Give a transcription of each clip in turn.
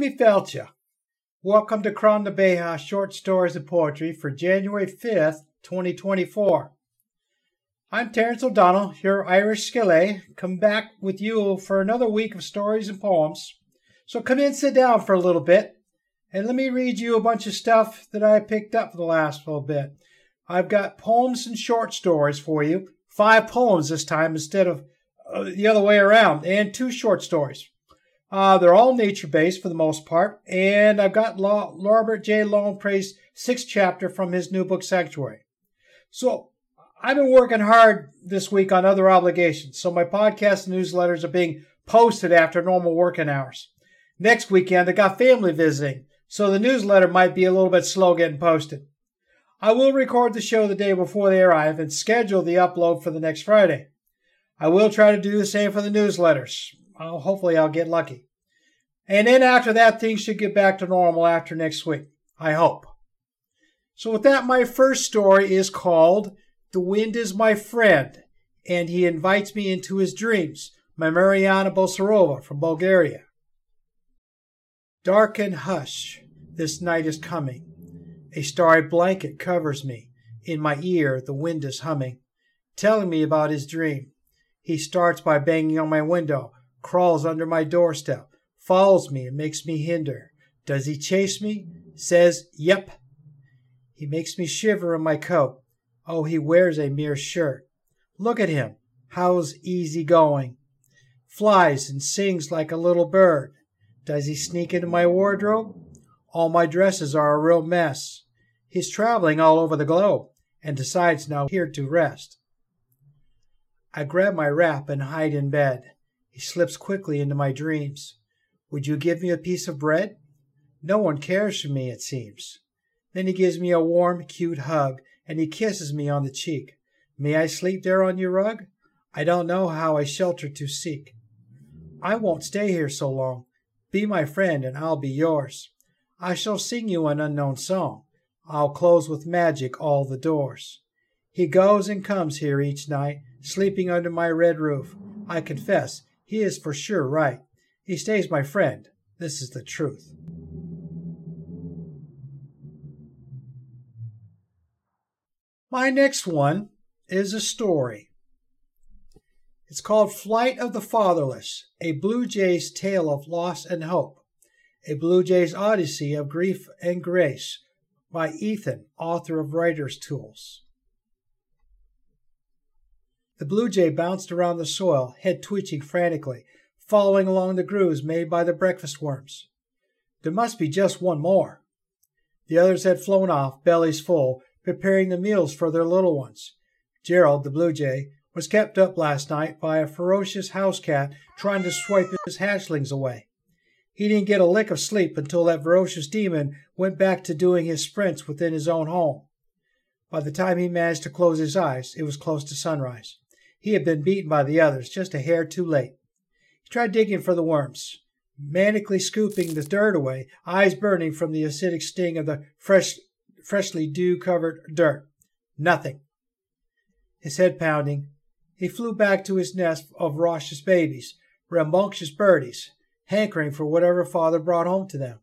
Cead Míle Fáilte. Welcome to de Beja Short Stories and Poetry for January 5th, 2024. I'm Terence O'Donnell, your Irish scéalaí, come back with you for another week of stories and poems. So come in, sit down for a little bit, and let me read you a bunch of stuff that I picked up for the last little bit. I've got poems and short stories for you, five poems this time instead of uh, the other way around, and two short stories. Uh, they're all nature based for the most part, and I've got Robert G. Longpré's sixth chapter from his new book Sanctuary. So I've been working hard this week on other obligations, so my podcast and newsletters are being posted after normal working hours. Next weekend I got family visiting, so the newsletter might be a little bit slow getting posted. I will record the show the day before they arrive and schedule the upload for the next Friday. I will try to do the same for the newsletters. Well, hopefully I'll get lucky. And then after that, things should get back to normal after next week. I hope. So with that, my first story is called The Wind is My Friend, and he invites me into his dreams by Mariana Busarova from Bulgaria. Dark and hush, this night is coming. A starry blanket covers me. In my ear, the wind is humming, telling me about his dream. He starts by banging on my window, crawls under my doorstep, follows me and makes me hinder. Does he chase me? Says, Yep. He makes me shiver in my coat. Oh, he wears a mere shirt. Look at him. How's easy going? Flies and sings like a little bird. Does he sneak into my wardrobe? All my dresses are a real mess. He's traveling all over the globe and decides now here to rest. I grab my wrap and hide in bed. Slips quickly into my dreams. Would you give me a piece of bread? No one cares for me, it seems. Then he gives me a warm, cute hug, and he kisses me on the cheek. May I sleep there on your rug? I don't know how I shelter to seek. I won't stay here so long. Be my friend, and I'll be yours. I shall sing you an unknown song. I'll close with magic all the doors. He goes and comes here each night, sleeping under my red roof. I confess, he is for sure right. He stays my friend. This is the truth. My next one is a story. It's called Flight of the Fatherless, a Blue Jay's tale of loss and hope, a Blue Jay's odyssey of grief and grace by Ethan, author of Writer's Tools. The blue jay bounced around the soil, head twitching frantically, following along the grooves made by the breakfast worms. There must be just one more. The others had flown off, bellies full, preparing the meals for their little ones. Gerald, the blue jay, was kept up last night by a ferocious house cat trying to swipe his hatchlings away. He didn't get a lick of sleep until that ferocious demon went back to doing his sprints within his own home. By the time he managed to close his eyes, it was close to sunrise. He had been beaten by the others, just a hair too late. He tried digging for the worms, manically scooping the dirt away, eyes burning from the acidic sting of the fresh, freshly dew covered dirt. Nothing. His head pounding, he flew back to his nest of raucous babies, rambunctious birdies, hankering for whatever father brought home to them.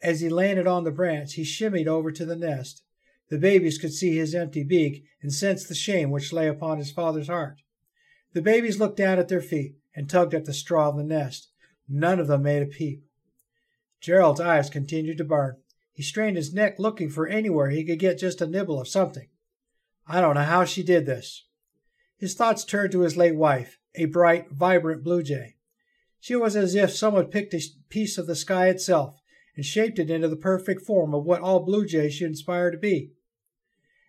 As he landed on the branch, he shimmied over to the nest. The babies could see his empty beak and sense the shame which lay upon his father's heart. The babies looked down at their feet and tugged at the straw of the nest. None of them made a peep. Gerald's eyes continued to burn. He strained his neck looking for anywhere he could get just a nibble of something. I don't know how she did this. His thoughts turned to his late wife, a bright, vibrant blue jay. She was as if someone picked a piece of the sky itself and shaped it into the perfect form of what all blue jays should aspire to be.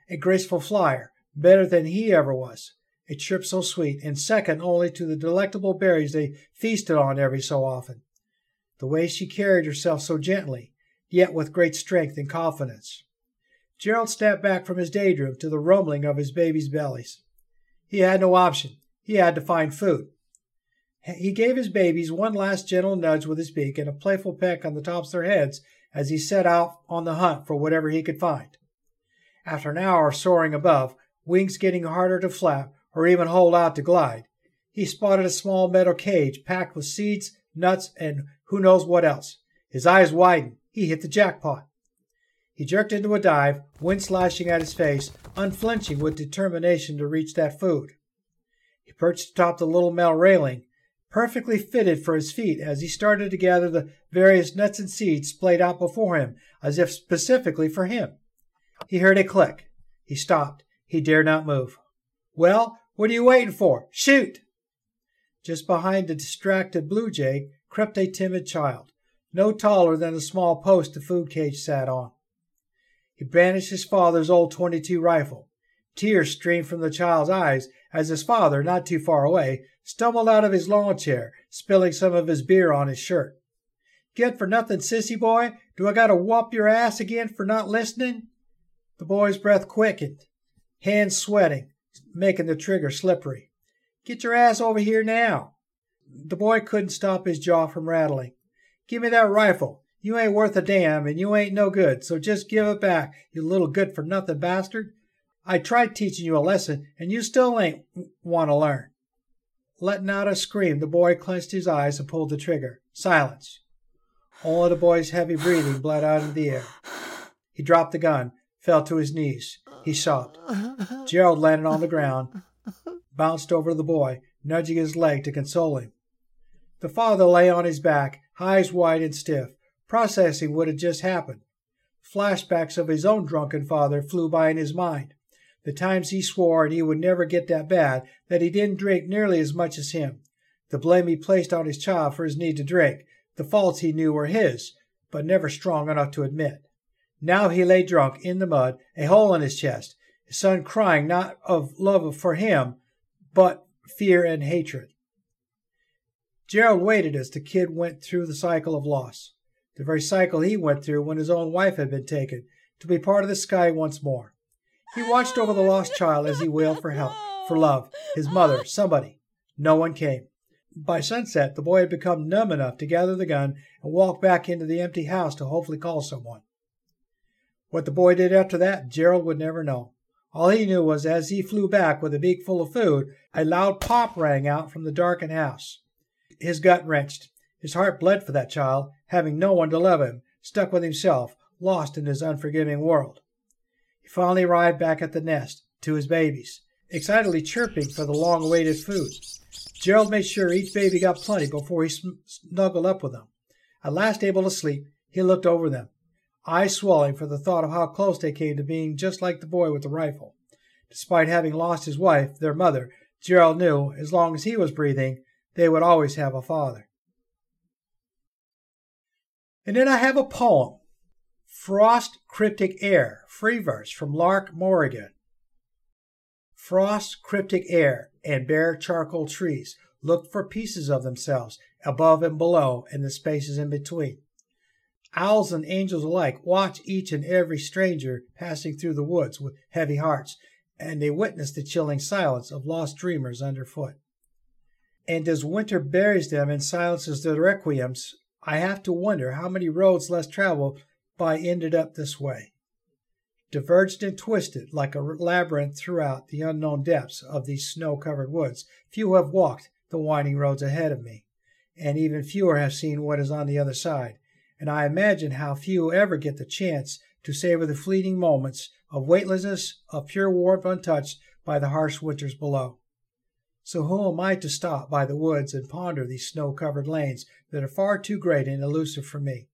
A graceful flyer, better than he ever was. A chirp so sweet, and second only to the delectable berries they feasted on every so often. The way she carried herself so gently, yet with great strength and confidence. Gerald stepped back from his daydream to the rumbling of his babies' bellies. He had no option. He had to find food. He gave his babies one last gentle nudge with his beak and a playful peck on the tops of their heads as he set out on the hunt for whatever he could find. After an hour soaring above, wings getting harder to flap or even hold out to glide, he spotted a small metal cage packed with seeds, nuts, and who knows what else. His eyes widened. He hit the jackpot. He jerked into a dive, wind slashing at his face, unflinching with determination to reach that food. He perched atop the little metal railing, perfectly fitted for his feet as he started to gather the various nuts and seeds splayed out before him as if specifically for him. He heard a click. He stopped. He dared not move. Well, what are you waiting for? Shoot! Just behind the distracted blue jay crept a timid child, no taller than the small post the food cage sat on. He brandished his father's old 22 rifle. Tears streamed from the child's eyes as his father, not too far away, stumbled out of his lawn chair, spilling some of his beer on his shirt. Get for nothing, sissy boy? Do I gotta whop your ass again for not listening? The boy's breath quickened, hands sweating, making the trigger slippery. Get your ass over here now. The boy couldn't stop his jaw from rattling. Give me that rifle. You ain't worth a damn, and you ain't no good, so just give it back, you little good for nothing bastard. I tried teaching you a lesson, and you still ain't want to learn. Letting out a scream, the boy clenched his eyes and pulled the trigger. Silence. Only the boy's heavy breathing bled out into the air. He dropped the gun, fell to his knees. He sobbed. Gerald landed on the ground, bounced over the boy, nudging his leg to console him. The father lay on his back, eyes wide and stiff, processing what had just happened. Flashbacks of his own drunken father flew by in his mind. The times he swore and he would never get that bad, that he didn't drink nearly as much as him. The blame he placed on his child for his need to drink. The faults he knew were his, but never strong enough to admit. Now he lay drunk in the mud, a hole in his chest, his son crying not of love for him, but fear and hatred. Gerald waited as the kid went through the cycle of loss, the very cycle he went through when his own wife had been taken, to be part of the sky once more. He watched over the lost child as he wailed for help, for love, his mother, somebody. No one came. By sunset, the boy had become numb enough to gather the gun and walk back into the empty house to hopefully call someone. What the boy did after that, Gerald would never know. All he knew was as he flew back with a beak full of food, a loud pop rang out from the darkened house. His gut wrenched. His heart bled for that child, having no one to love him, stuck with himself, lost in his unforgiving world. He finally arrived back at the nest, to his babies, excitedly chirping for the long awaited food. Gerald made sure each baby got plenty before he snuggled up with them. At last able to sleep, he looked over them, eyes swelling for the thought of how close they came to being just like the boy with the rifle. Despite having lost his wife, their mother, Gerald knew, as long as he was breathing, they would always have a father. And then I have a poem Frost Cryptic Air, free verse from Lark Morrigan. Frost, cryptic air, and bare charcoal trees look for pieces of themselves above and below and the spaces in between. Owls and angels alike watch each and every stranger passing through the woods with heavy hearts, and they witness the chilling silence of lost dreamers underfoot. And as winter buries them and silences their requiems, I have to wonder how many roads less traveled by ended up this way diverged and twisted like a labyrinth throughout the unknown depths of these snow covered woods. Few have walked the winding roads ahead of me, and even fewer have seen what is on the other side. And I imagine how few ever get the chance to savor the fleeting moments of weightlessness, of pure warmth untouched by the harsh winters below. So who am I to stop by the woods and ponder these snow covered lanes that are far too great and elusive for me?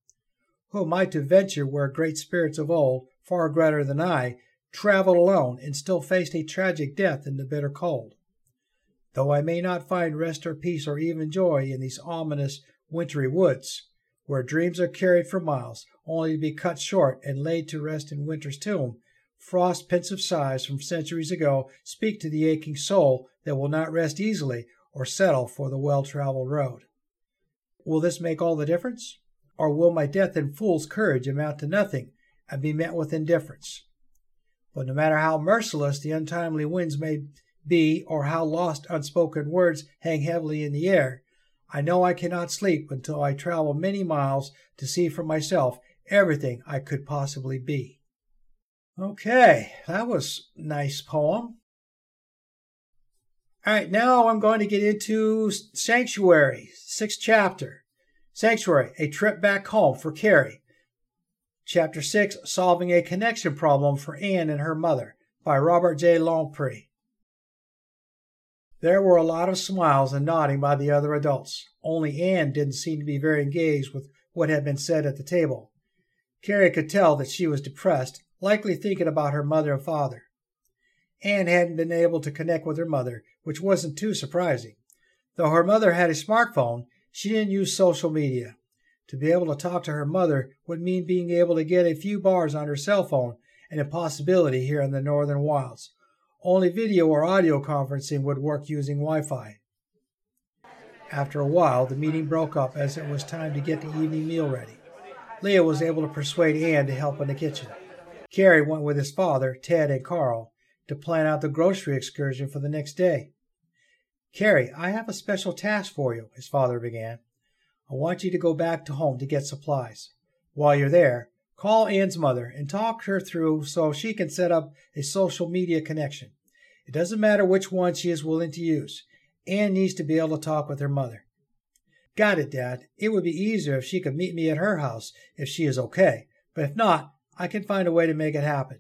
Who am I to venture where great spirits of old far greater than I, traveled alone and still faced a tragic death in the bitter cold. Though I may not find rest or peace or even joy in these ominous wintry woods, where dreams are carried for miles, only to be cut short and laid to rest in winter's tomb, frost pensive sighs from centuries ago speak to the aching soul that will not rest easily or settle for the well traveled road. Will this make all the difference? Or will my death and fool's courage amount to nothing and be met with indifference. But no matter how merciless the untimely winds may be, or how lost unspoken words hang heavily in the air, I know I cannot sleep until I travel many miles to see for myself everything I could possibly be. Okay, that was nice poem. All right, now I'm going to get into Sanctuary, sixth chapter. Sanctuary, a trip back home for Kari. Chapter 6 Solving a Connection Problem for Anne and Her Mother by Robert G. Longpré. There were a lot of smiles and nodding by the other adults. Only Anne didn't seem to be very engaged with what had been said at the table. Kari could tell that she was depressed, likely thinking about her mother and father. Anne hadn't been able to connect with her mother, which wasn't too surprising. Though her mother had a smartphone, she didn't use social media. To be able to talk to her mother would mean being able to get a few bars on her cell phone, an impossibility here in the northern wilds. Only video or audio conferencing would work using Wi Fi. After a while, the meeting broke up as it was time to get the evening meal ready. Leah was able to persuade Anne to help in the kitchen. Kari went with his father, Ted, and Carl to plan out the grocery excursion for the next day. Kari, I have a special task for you, his father began. I want you to go back to home to get supplies. While you're there, call Anne's mother and talk her through so she can set up a social media connection. It doesn't matter which one she is willing to use. Anne needs to be able to talk with her mother. Got it, Dad. It would be easier if she could meet me at her house if she is okay, but if not, I can find a way to make it happen.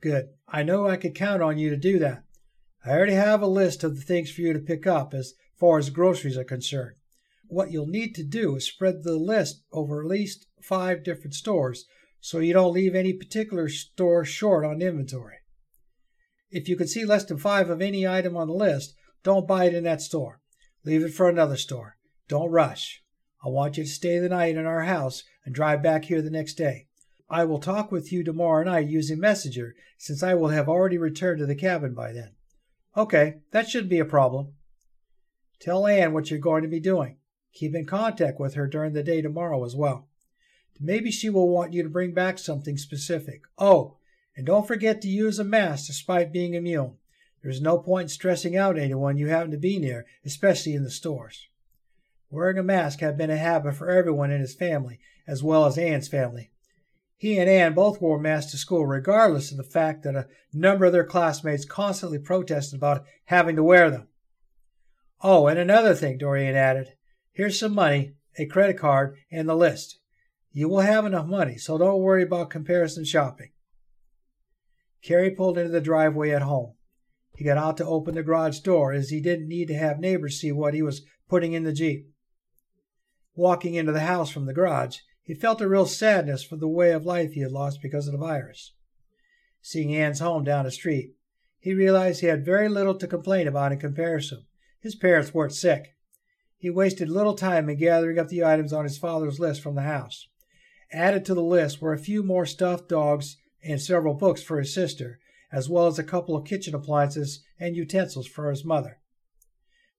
Good. I know I could count on you to do that. I already have a list of the things for you to pick up as far as groceries are concerned. What you'll need to do is spread the list over at least five different stores so you don't leave any particular store short on inventory. If you can see less than five of any item on the list, don't buy it in that store. Leave it for another store. Don't rush. I want you to stay the night in our house and drive back here the next day. I will talk with you tomorrow night using Messenger, since I will have already returned to the cabin by then. Okay, that shouldn't be a problem. Tell Anne what you're going to be doing. Keep in contact with her during the day tomorrow as well. Maybe she will want you to bring back something specific. Oh, and don't forget to use a mask despite being immune. There's no point in stressing out anyone you happen to be near, especially in the stores. Wearing a mask had been a habit for everyone in his family, as well as Anne's family. He and Anne both wore masks to school, regardless of the fact that a number of their classmates constantly protested about having to wear them. Oh, and another thing, Dorian added. Here's some money, a credit card, and the list. You will have enough money, so don't worry about comparison shopping. Kari pulled into the driveway at home. He got out to open the garage door as he didn't need to have neighbors see what he was putting in the Jeep. Walking into the house from the garage, he felt a real sadness for the way of life he had lost because of the virus. Seeing Anne's home down the street, he realized he had very little to complain about in comparison. His parents weren't sick. He wasted little time in gathering up the items on his father's list from the house. Added to the list were a few more stuffed dogs and several books for his sister, as well as a couple of kitchen appliances and utensils for his mother.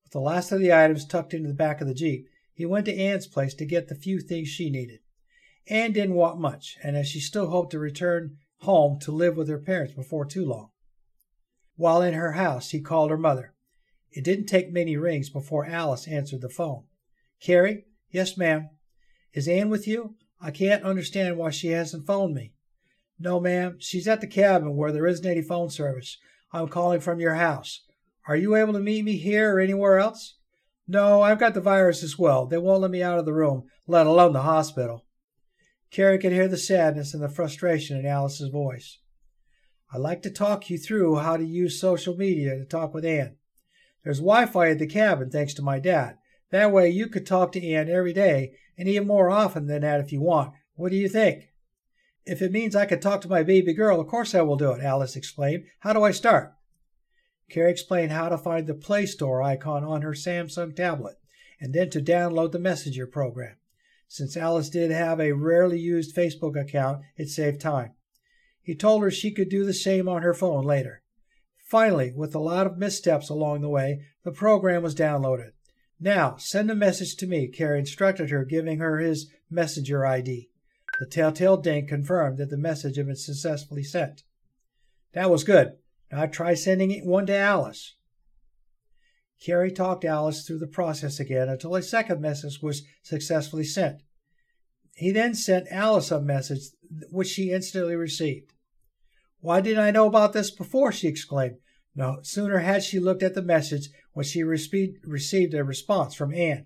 With the last of the items tucked into the back of the Jeep, he went to Anne's place to get the few things she needed. Anne didn't want much, and as she still hoped to return home to live with her parents before too long. While in her house, he called her mother. It didn't take many rings before Alice answered the phone. Kari? Yes, ma'am. Is Anne with you? I can't understand why she hasn't phoned me. No, ma'am. She's at the cabin where there isn't any phone service. I'm calling from your house. Are you able to meet me here or anywhere else? No, I've got the virus as well. They won't let me out of the room, let alone the hospital. Kari could hear the sadness and the frustration in Alice's voice. I'd like to talk you through how to use social media to talk with Anne. There's Wi Fi at the cabin thanks to my dad. That way you could talk to Anne every day and even more often than that if you want. What do you think? If it means I could talk to my baby girl, of course I will do it, Alice exclaimed. How do I start? Kari explained how to find the Play Store icon on her Samsung tablet and then to download the Messenger program. Since Alice did have a rarely used Facebook account, it saved time. He told her she could do the same on her phone later. Finally, with a lot of missteps along the way, the program was downloaded. Now, send a message to me, Kari instructed her, giving her his messenger ID. The telltale ding confirmed that the message had been successfully sent. That was good. Now try sending one to Alice. Kari talked Alice through the process again until a second message was successfully sent. He then sent Alice a message which she instantly received. Why didn't I know about this before? she exclaimed. No sooner had she looked at the message when she received a response from Anne.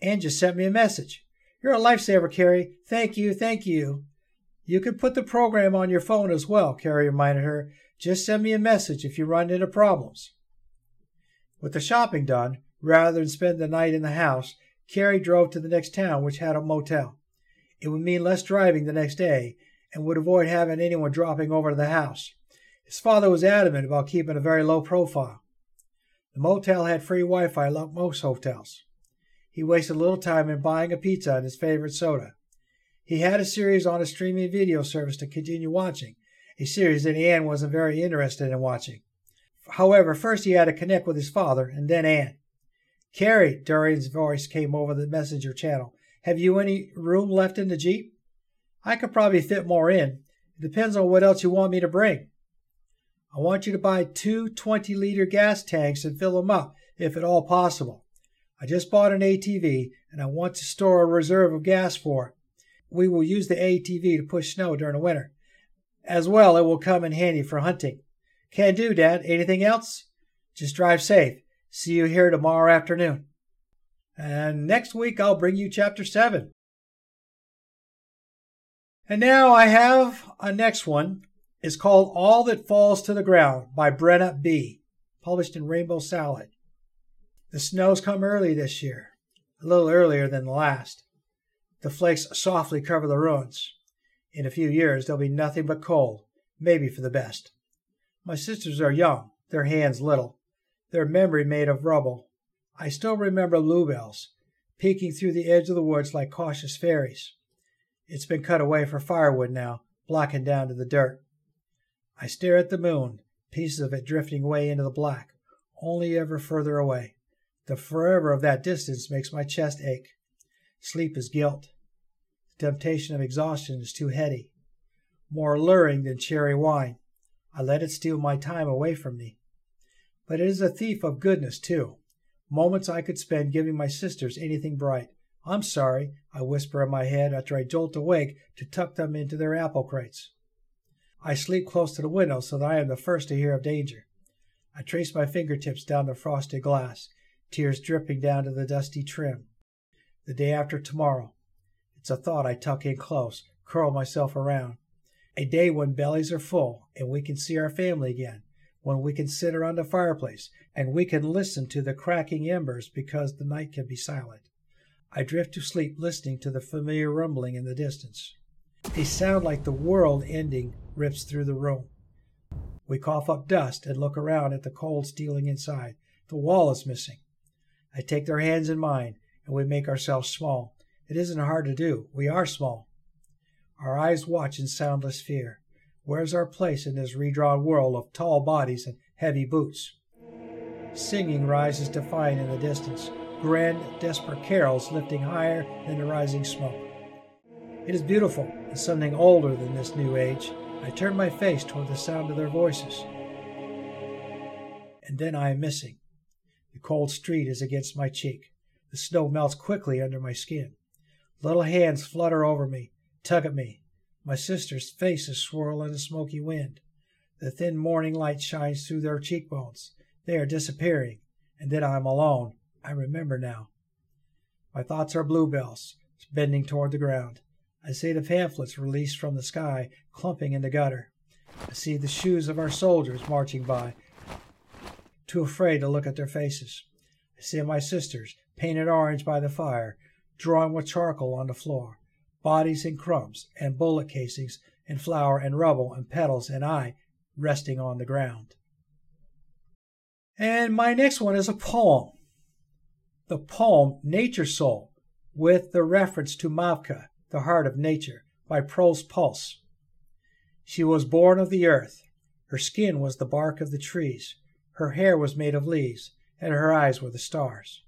Anne just sent me a message. You're a lifesaver, Kari. Thank you, thank you. You can put the program on your phone as well, Kari reminded her. Just send me a message if you run into problems. With the shopping done, rather than spend the night in the house, Kari drove to the next town, which had a motel. It would mean less driving the next day and would avoid having anyone dropping over to the house. His father was adamant about keeping a very low profile. The motel had free Wi Fi like most hotels. He wasted little time in buying a pizza and his favorite soda. He had a series on a streaming video service to continue watching, a series that Anne wasn't very interested in watching. However, first he had to connect with his father and then Anne. Kari, Dorian's voice came over the messenger channel. Have you any room left in the Jeep? I could probably fit more in. It depends on what else you want me to bring. I want you to buy two 20 liter gas tanks and fill them up, if at all possible. I just bought an ATV and I want to store a reserve of gas for it. We will use the ATV to push snow during the winter. As well, it will come in handy for hunting. Can do, Dad. Anything else? Just drive safe. See you here tomorrow afternoon. And next week I'll bring you chapter 7. And now I have a next one. It's called All That Falls to the Ground by Brenna B., published in Rainbow Salad. The snows come early this year, a little earlier than the last. The flakes softly cover the ruins. In a few years, there'll be nothing but cold, maybe for the best. My sisters are young, their hands little, their memory made of rubble. I still remember bluebells, peeking through the edge of the woods like cautious fairies. It's been cut away for firewood now, blackened down to the dirt. I stare at the moon, pieces of it drifting away into the black, only ever further away. The forever of that distance makes my chest ache. Sleep is guilt. The temptation of exhaustion is too heady, more alluring than cherry wine. I let it steal my time away from me. But it is a thief of goodness, too. Moments I could spend giving my sisters anything bright. I'm sorry, I whisper in my head after I jolt awake to tuck them into their apple crates. I sleep close to the window so that I am the first to hear of danger. I trace my fingertips down the frosted glass, tears dripping down to the dusty trim. The day after tomorrow. It's a thought I tuck in close, curl myself around. A day when bellies are full and we can see our family again, when we can sit around the fireplace and we can listen to the cracking embers because the night can be silent. I drift to sleep listening to the familiar rumbling in the distance. A sound like the world ending rips through the room. We cough up dust and look around at the cold stealing inside. The wall is missing. I take their hands in mine and we make ourselves small. It isn't hard to do. We are small. Our eyes watch in soundless fear. Where's our place in this redrawn world of tall bodies and heavy boots? Singing rises defiant in the distance grand, desperate carols lifting higher than the rising smoke. It is beautiful and something older than this new age. I turn my face toward the sound of their voices. And then I am missing. The cold street is against my cheek. The snow melts quickly under my skin. Little hands flutter over me, tug at me. My sister's faces swirl in the smoky wind. The thin morning light shines through their cheekbones. They are disappearing, and then I am alone, I remember now. My thoughts are bluebells, bending toward the ground. I see the pamphlets released from the sky, clumping in the gutter. I see the shoes of our soldiers marching by, too afraid to look at their faces. I see my sisters, painted orange by the fire, drawing with charcoal on the floor, bodies in crumbs, and bullet casings, and flour and rubble and petals, and I resting on the ground. And my next one is a poem the poem Nature Soul with the reference to Mavka, the heart of nature, by Prose Pulse. She was born of the earth. Her skin was the bark of the trees. Her hair was made of leaves, and her eyes were the stars.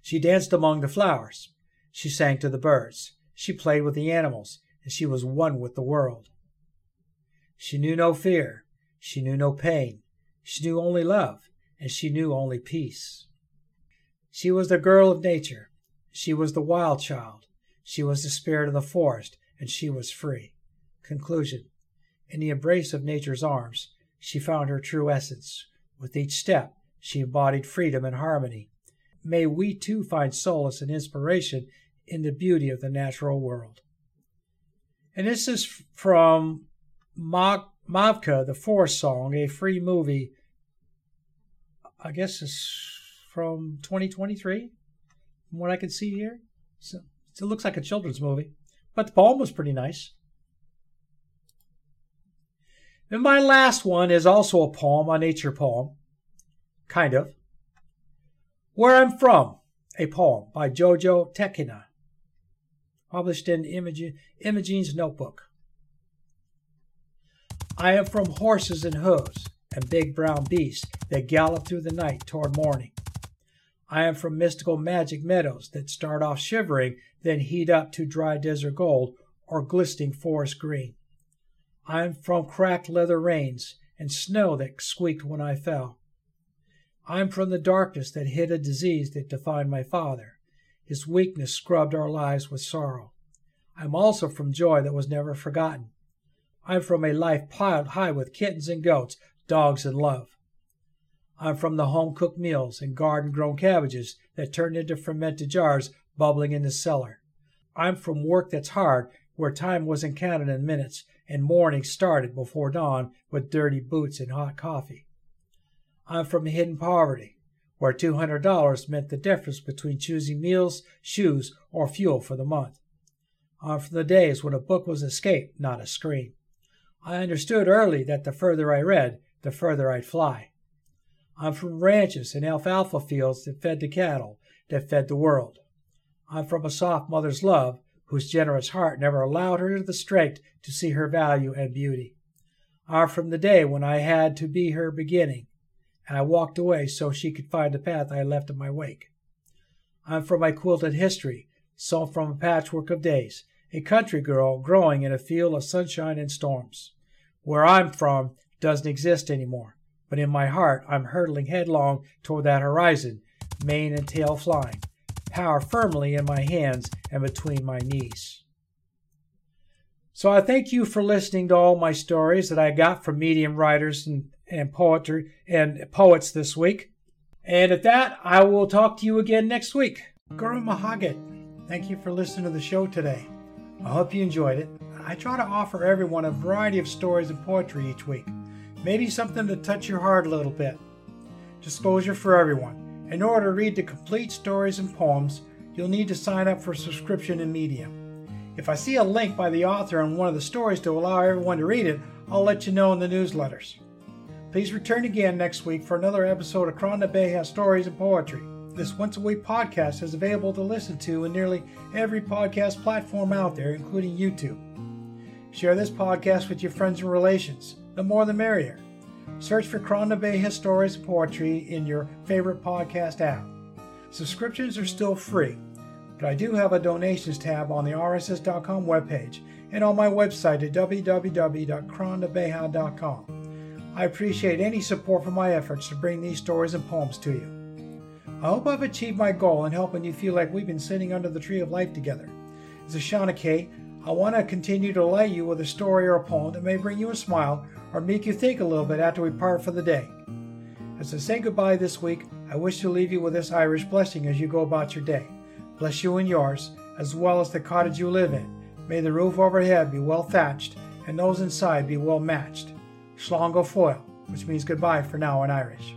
She danced among the flowers. She sang to the birds. She played with the animals, and she was one with the world. She knew no fear. She knew no pain. She knew only love, and she knew only peace. She was the girl of nature. She was the wild child. She was the spirit of the forest, and she was free. Conclusion In the embrace of nature's arms, she found her true essence. With each step, she embodied freedom and harmony. May we too find solace and inspiration in the beauty of the natural world. And this is from Mavka, the Forest Song, a free movie. I guess it's from 2023, from what I can see here. So it looks like a children's movie, but the poem was pretty nice. And my last one is also a poem, a nature poem, kind of. Where I'm From, a poem by Jojo Tekina, published in Imogen, Imogen's Notebook. I am from horses and hooves and big brown beasts that gallop through the night toward morning. I am from mystical magic meadows that start off shivering, then heat up to dry desert gold or glistening forest green. I am from cracked leather reins and snow that squeaked when I fell. I am from the darkness that hid a disease that defined my father. His weakness scrubbed our lives with sorrow. I am also from joy that was never forgotten. I am from a life piled high with kittens and goats, dogs and love. I'm from the home cooked meals and garden grown cabbages that turned into fermented jars bubbling in the cellar. I'm from work that's hard, where time wasn't counted in minutes and morning started before dawn with dirty boots and hot coffee. I'm from hidden poverty, where $200 meant the difference between choosing meals, shoes, or fuel for the month. I'm from the days when a book was escape, not a screen. I understood early that the further I read, the further I'd fly. I'm from ranches and alfalfa fields that fed the cattle, that fed the world. I'm from a soft mother's love whose generous heart never allowed her the strength to see her value and beauty. I'm from the day when I had to be her beginning, and I walked away so she could find the path I left in my wake. I'm from my quilted history, sewn from a patchwork of days, a country girl growing in a field of sunshine and storms. Where I'm from doesn't exist anymore but in my heart I'm hurtling headlong toward that horizon, mane and tail flying, power firmly in my hands and between my knees. So I thank you for listening to all my stories that I got from medium writers and, and poetry and poets this week. And at that, I will talk to you again next week. Go raibh maith agat, thank you for listening to the show today. I hope you enjoyed it. I try to offer everyone a variety of stories and poetry each week. Maybe something to touch your heart a little bit. Disclosure for everyone. In order to read the complete stories and poems, you'll need to sign up for a subscription in Medium. If I see a link by the author on one of the stories to allow everyone to read it, I'll let you know in the newsletters. Please return again next week for another episode of Kron Beha Stories and Poetry. This once a week podcast is available to listen to in nearly every podcast platform out there, including YouTube. Share this podcast with your friends and relations the more the merrier. Search for Kron Bay Stories Poetry in your favorite podcast app. Subscriptions are still free, but I do have a donations tab on the rss.com webpage and on my website at www.krondabeha.com. I appreciate any support for my efforts to bring these stories and poems to you. I hope I've achieved my goal in helping you feel like we've been sitting under the tree of life together. As a Shanachie, I want to continue to delight you with a story or a poem that may bring you a smile or make you think a little bit after we part for the day. As I say goodbye this week, I wish to leave you with this Irish blessing as you go about your day. Bless you and yours, as well as the cottage you live in. May the roof overhead be well thatched, and those inside be well matched. Slán go fóill, which means goodbye for now in Irish.